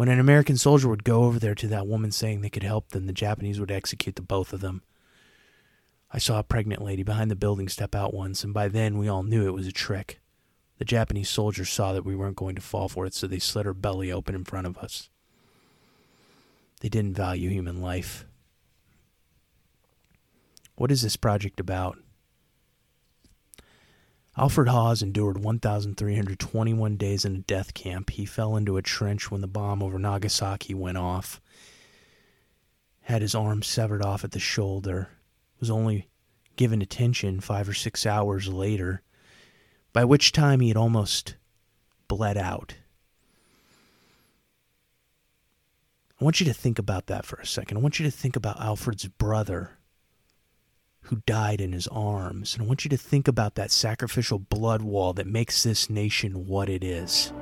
When an American soldier would go over there to that woman saying they could help them, the Japanese would execute the both of them. I saw a pregnant lady behind the building step out once, and by then we all knew it was a trick. The Japanese soldiers saw that we weren't going to fall for it, so they slit her belly open in front of us. They didn't value human life. What is this project about? Alfred Hawes endured 1,321 days in a death camp. He fell into a trench when the bomb over Nagasaki went off. Had his arm severed off at the shoulder. Was only given attention five or six hours later, by which time he had almost bled out. I want you to think about that for a second. I want you to think about Alfred's brother who died in his arms. And I want you to think about that sacrificial blood wall that makes this nation what it is.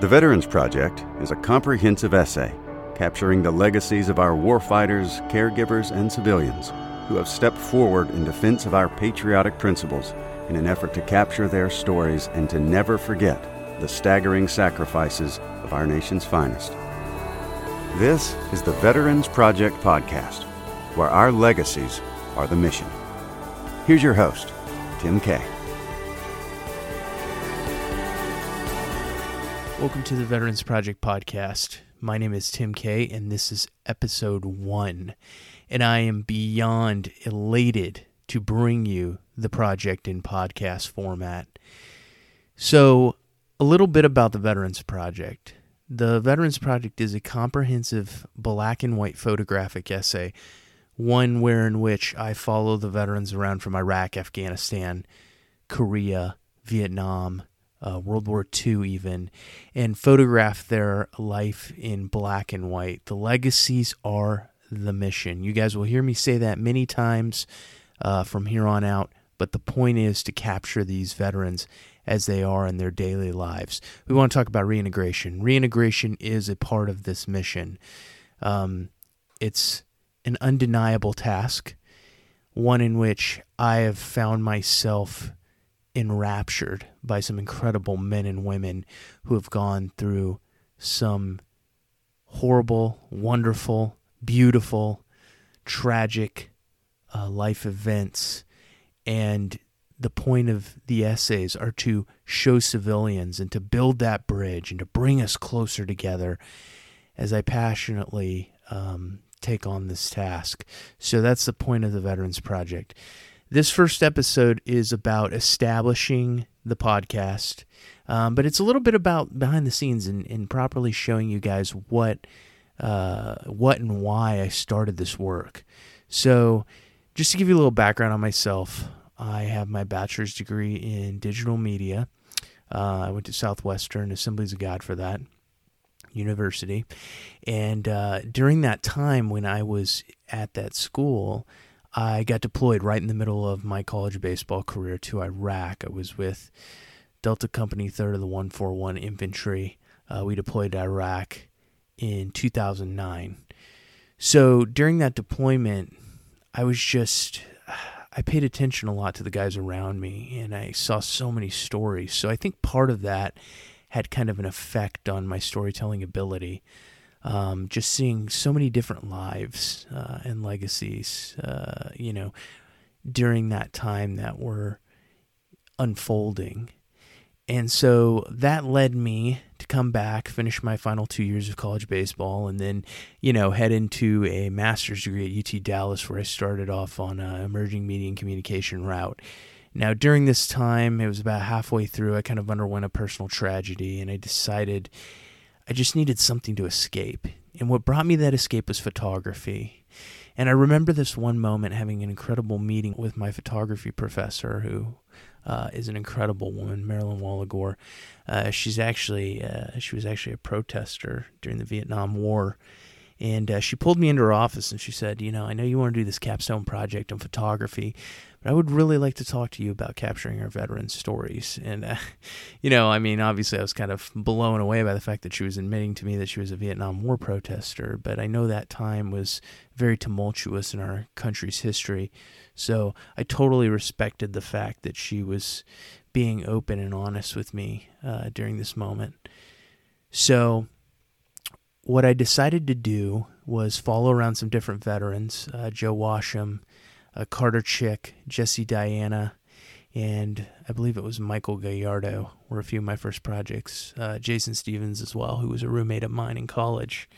The Veterans Project is a comprehensive essay capturing the legacies of our warfighters, caregivers, and civilians who have stepped forward in defense of our patriotic principles in an effort to capture their stories and to never forget the staggering sacrifices of our nation's finest. This is the Veterans Project Podcast where our legacies are the mission. Here's your host, Tim Kay. Welcome to the Veterans Project podcast. My name is Tim Kay, and this is episode one. And I am beyond elated to bring you the project in podcast format. So, a little bit about the Veterans Project. The Veterans Project is a comprehensive black and white photographic essay one where in which I follow the veterans around from Iraq, Afghanistan, Korea, Vietnam, uh, World War II, even, and photograph their life in black and white. The legacies are the mission. You guys will hear me say that many times uh, from here on out, but the point is to capture these veterans as they are in their daily lives. We want to talk about reintegration. Reintegration is a part of this mission. Um, it's an undeniable task, one in which I have found myself enraptured by some incredible men and women who have gone through some horrible, wonderful, beautiful, tragic uh, life events. And the point of the essays are to show civilians and to build that bridge and to bring us closer together as I passionately um, take on this task. So that's the point of the Veterans Project. This first episode is about establishing the podcast, um, but it's a little bit about behind the scenes and, and properly showing you guys what, uh, what and why I started this work. So, just to give you a little background on myself, I have my bachelor's degree in digital media. Uh, I went to Southwestern Assemblies of God for that. University. And uh, during that time when I was at that school, I got deployed right in the middle of my college baseball career to Iraq. I was with Delta Company 3rd of the 141 Infantry. Uh, we deployed to Iraq in 2009. So during that deployment, I was just, I paid attention a lot to the guys around me and I saw so many stories. So I think part of that had kind of an effect on my storytelling ability. Um, just seeing so many different lives uh, and legacies, uh, you know, during that time that were unfolding. And so that led me to come back, finish my final two years of college baseball, and then, you know, head into a master's degree at UT Dallas, where I started off on an emerging media and communication route. Now, during this time, it was about halfway through, I kind of underwent a personal tragedy and I decided I just needed something to escape. And what brought me that escape was photography. And I remember this one moment having an incredible meeting with my photography professor, who uh, is an incredible woman, Marilyn Wallagore. Uh, she's actually uh, she was actually a protester during the Vietnam War, and uh, she pulled me into her office and she said, "You know, I know you want to do this capstone project on photography, but I would really like to talk to you about capturing our veterans' stories. And, uh, you know, I mean, obviously I was kind of blown away by the fact that she was admitting to me that she was a Vietnam War protester, but I know that time was very tumultuous in our country's history. So I totally respected the fact that she was being open and honest with me uh, during this moment. So, what I decided to do was follow around some different veterans uh, Joe Washam, uh, Carter Chick, Jesse Diana, and I believe it was Michael Gallardo were a few of my first projects. Uh, Jason Stevens as well, who was a roommate of mine in college.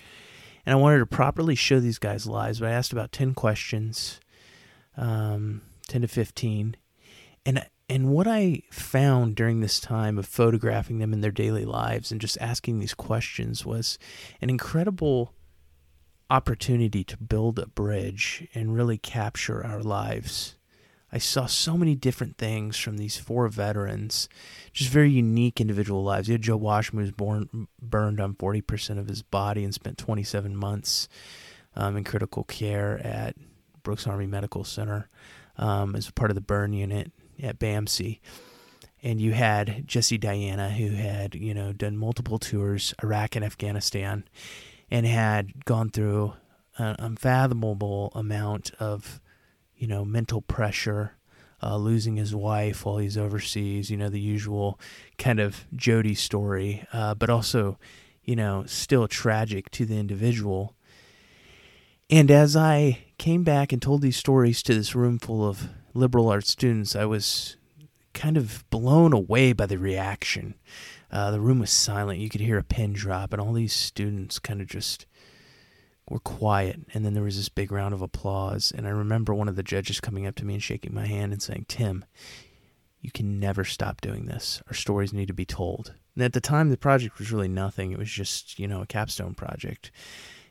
And I wanted to properly show these guys' lives, but I asked about 10 questions, um, 10 to 15. And, and what I found during this time of photographing them in their daily lives and just asking these questions was an incredible opportunity to build a bridge and really capture our lives I saw so many different things from these four veterans, just very unique individual lives. You had Joe Washam, who was born burned on 40% of his body and spent 27 months um, in critical care at Brooks Army Medical Center um, as part of the burn unit at BAMC. And you had Jesse Diana, who had, you know, done multiple tours, Iraq and Afghanistan, and had gone through an unfathomable amount of you know, mental pressure, uh, losing his wife while he's overseas, you know, the usual kind of Jody story, uh, but also, you know, still tragic to the individual. And as I came back and told these stories to this room full of liberal arts students, I was kind of blown away by the reaction. Uh, the room was silent. You could hear a pin drop, and all these students kind of just were quiet. And then there was this big round of applause. And i remember one of the judges coming up to me and shaking my hand and saying tim you can never stop doing this. Our stories need to be told. And at the time the project was really nothing. It was just you know a capstone project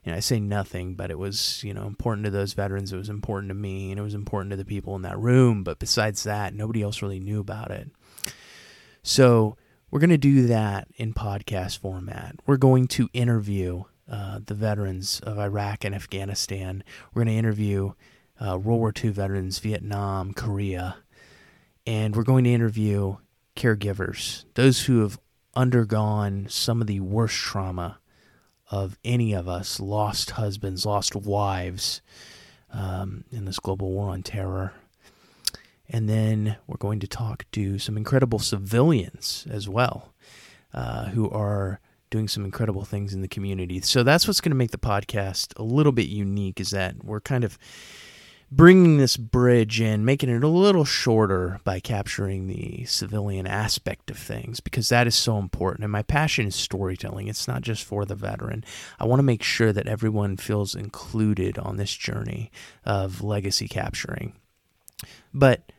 and i say nothing but it was you know important to those veterans. It was important to me and it was important to the people in that room. But besides that nobody else really knew about it. So we're going to do that in podcast format. We're going to interview uh, the veterans of Iraq and Afghanistan. We're going to interview uh, World War II veterans, Vietnam, Korea, and we're going to interview caregivers, those who have undergone some of the worst trauma of any of us lost husbands, lost wives um, in this global war on terror. And then we're going to talk to some incredible civilians as well uh, who are doing some incredible things in the community. So that's what's going to make the podcast a little bit unique is that we're kind of bringing this bridge in, making it a little shorter by capturing the civilian aspect of things because that is so important. And my passion is storytelling. It's not just for the veteran. I want to make sure that everyone feels included on this journey of legacy capturing. But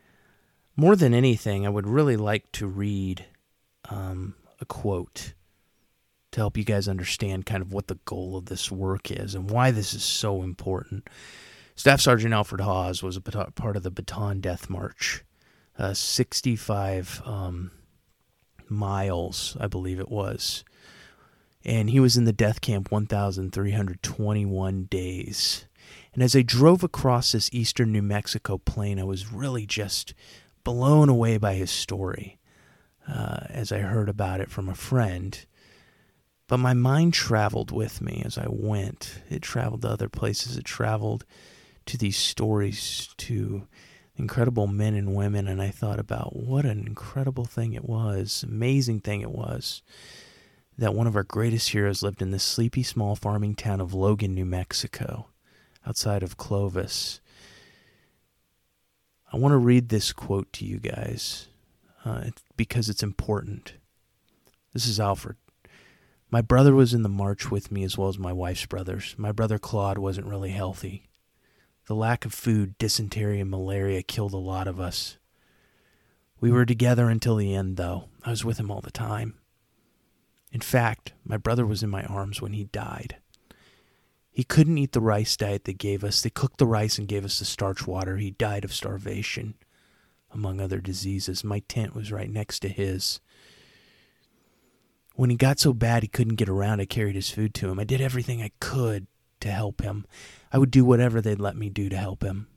more than anything, I would really like to read um, a quote to help you guys understand kind of what the goal of this work is and why this is so important. Staff Sergeant Alfred Hawes was a part of the Bataan Death March, uh, 65 um, miles, I believe it was. And he was in the death camp 1,321 days. And as I drove across this eastern New Mexico plain, I was really just blown away by his story uh, as I heard about it from a friend but my mind traveled with me as I went. It traveled to other places. It traveled to these stories, to incredible men and women. And I thought about what an incredible thing it was, amazing thing it was, that one of our greatest heroes lived in the sleepy small farming town of Logan, New Mexico, outside of Clovis. I want to read this quote to you guys uh, because it's important. This is Alfred. My brother was in the march with me as well as my wife's brothers. My brother Claude wasn't really healthy. The lack of food, dysentery, and malaria killed a lot of us. We were together until the end, though. I was with him all the time. In fact, my brother was in my arms when he died. He couldn't eat the rice diet they gave us. They cooked the rice and gave us the starch water. He died of starvation, among other diseases. My tent was right next to his. When he got so bad he couldn't get around, I carried his food to him. I did everything I could to help him. I would do whatever they'd let me do to help him.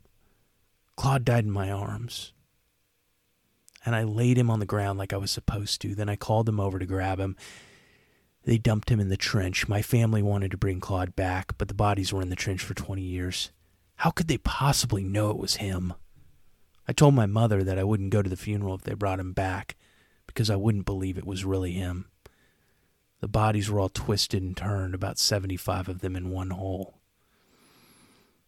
Claude died in my arms. And I laid him on the ground like I was supposed to. Then I called them over to grab him. They dumped him in the trench. My family wanted to bring Claude back, but the bodies were in the trench for 20 years. How could they possibly know it was him? I told my mother that I wouldn't go to the funeral if they brought him back because I wouldn't believe it was really him. The bodies were all twisted and turned, about 75 of them in one hole.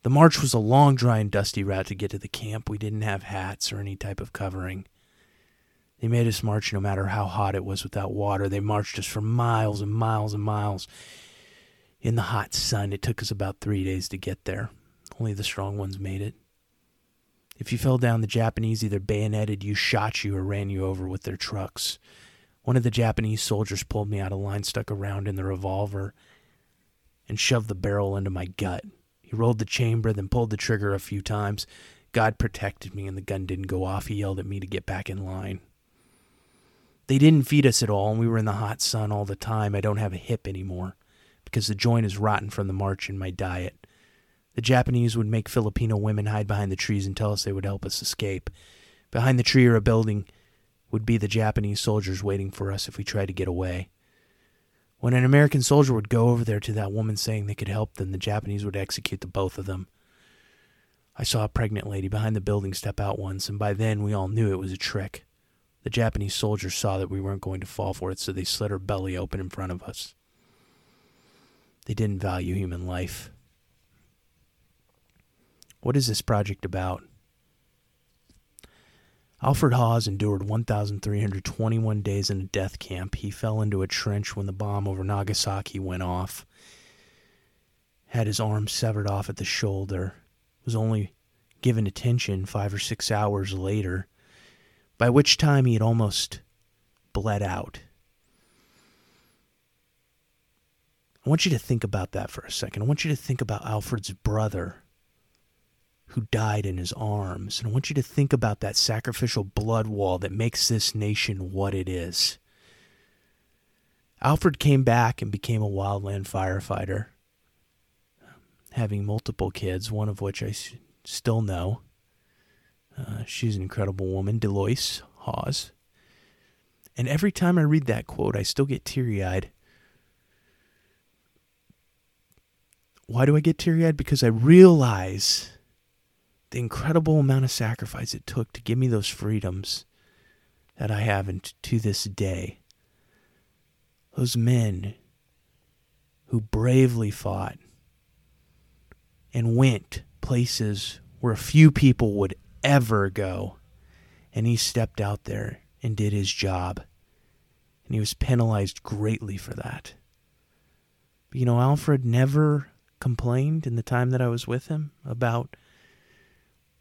The march was a long, dry, and dusty route to get to the camp. We didn't have hats or any type of covering. They made us march no matter how hot it was without water. They marched us for miles and miles and miles in the hot sun. It took us about three days to get there. Only the strong ones made it. If you fell down, the Japanese either bayoneted you, shot you, or ran you over with their trucks. One of the Japanese soldiers pulled me out of line, stuck a round in the revolver, and shoved the barrel into my gut. He rolled the chamber, then pulled the trigger a few times. God protected me, and the gun didn't go off. He yelled at me to get back in line. They didn't feed us at all, and we were in the hot sun all the time. I don't have a hip anymore because the joint is rotten from the march in my diet. The Japanese would make Filipino women hide behind the trees and tell us they would help us escape. Behind the tree or a building would be the Japanese soldiers waiting for us if we tried to get away. When an American soldier would go over there to that woman saying they could help them, the Japanese would execute the both of them. I saw a pregnant lady behind the building step out once, and by then we all knew it was a trick. The Japanese soldiers saw that we weren't going to fall for it, so they slit her belly open in front of us. They didn't value human life. What is this project about? Alfred Hawes endured 1,321 days in a death camp. He fell into a trench when the bomb over Nagasaki went off. Had his arm severed off at the shoulder. Was only given attention five or six hours later by which time he had almost bled out. I want you to think about that for a second. I want you to think about Alfred's brother who died in his arms. And I want you to think about that sacrificial blood wall that makes this nation what it is. Alfred came back and became a wildland firefighter, having multiple kids, one of which I still know. Uh, she's an incredible woman, Deloise Hawes. And every time I read that quote, I still get teary eyed. Why do I get teary eyed? Because I realize the incredible amount of sacrifice it took to give me those freedoms that I have to this day. Those men who bravely fought and went places where few people would ever go. And he stepped out there and did his job. And he was penalized greatly for that. But you know, Alfred never complained in the time that I was with him about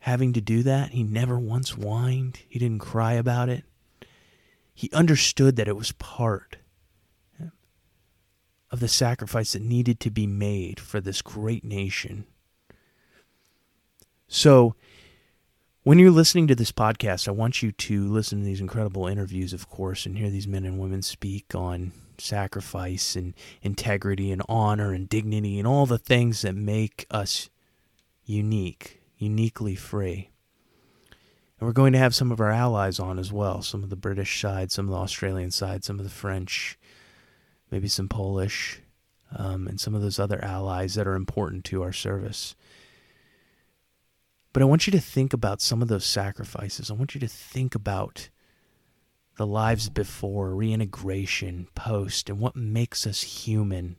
having to do that. He never once whined, he didn't cry about it. He understood that it was part of the sacrifice that needed to be made for this great nation. So, when you're listening to this podcast, I want you to listen to these incredible interviews, of course, and hear these men and women speak on sacrifice and integrity and honor and dignity and all the things that make us unique, uniquely free. And we're going to have some of our allies on as well some of the British side, some of the Australian side, some of the French, maybe some Polish, um, and some of those other allies that are important to our service. But I want you to think about some of those sacrifices. I want you to think about the lives before, reintegration, post, and what makes us human.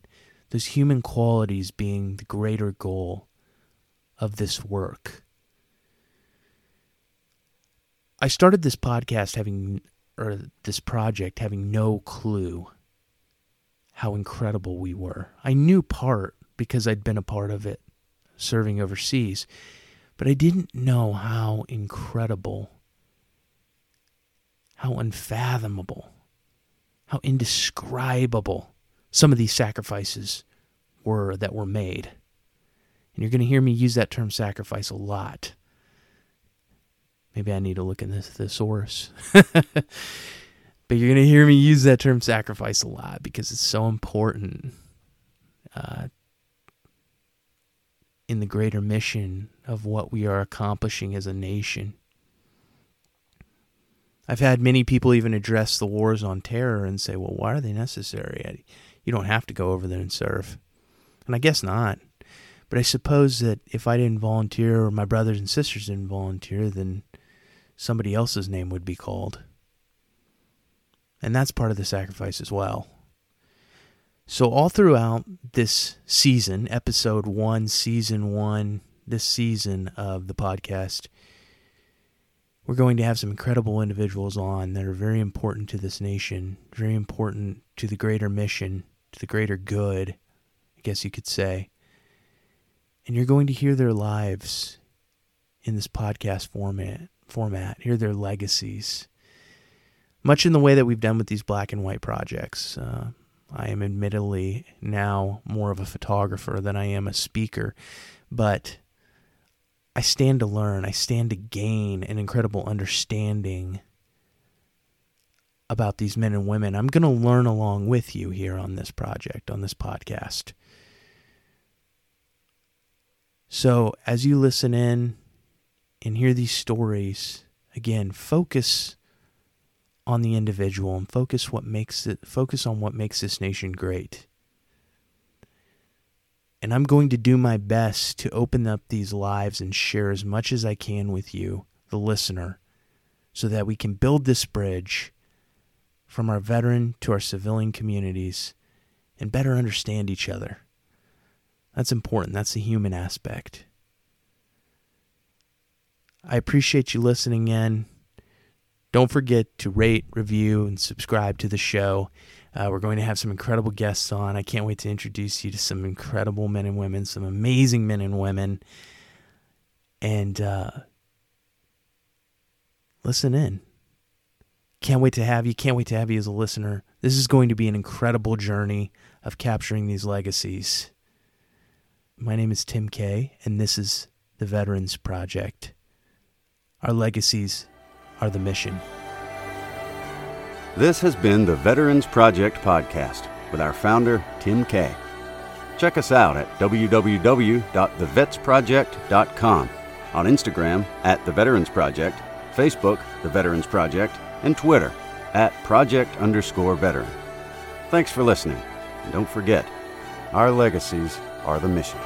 Those human qualities being the greater goal of this work. I started this podcast having, or this project having no clue how incredible we were. I knew part because I'd been a part of it serving overseas. But I didn't know how incredible, how unfathomable, how indescribable some of these sacrifices were that were made. And you're going to hear me use that term sacrifice a lot. Maybe I need to look in the thesaurus. but you're going to hear me use that term sacrifice a lot because it's so important uh, in the greater mission of what we are accomplishing as a nation. I've had many people even address the wars on terror and say, well, why are they necessary? You don't have to go over there and serve. And I guess not. But I suppose that if I didn't volunteer or my brothers and sisters didn't volunteer, then somebody else's name would be called. And that's part of the sacrifice as well. So, all throughout this season, episode one, season one, this season of the podcast, we're going to have some incredible individuals on that are very important to this nation, very important to the greater mission, to the greater good, I guess you could say. And you're going to hear their lives in this podcast format, format, hear their legacies. Much in the way that we've done with these black and white projects. Uh, I am admittedly now more of a photographer than I am a speaker, but I stand to learn, I stand to gain an incredible understanding about these men and women. I'm going to learn along with you here on this project, on this podcast. So, as you listen in and hear these stories, again, focus on the individual and focus what makes it focus on what makes this nation great. And I'm going to do my best to open up these lives and share as much as I can with you, the listener, so that we can build this bridge from our veteran to our civilian communities and better understand each other. That's important. That's the human aspect. I appreciate you listening in. Don't forget to rate, review, and subscribe to the show. Uh, we're going to have some incredible guests on. I can't wait to introduce you to some incredible men and women, some amazing men and women. And uh, listen in. Can't wait to have you. Can't wait to have you as a listener. This is going to be an incredible journey of capturing these legacies. My name is Tim Kay, and this is the Veterans Project. Our legacies are the mission. This has been the Veterans Project Podcast with our founder, Tim Kay. Check us out at www.thevetsproject.com, on Instagram at The Veterans Project, Facebook, The Veterans Project, and Twitter at Project underscore veteran. Thanks for listening, and don't forget, our legacies are the mission.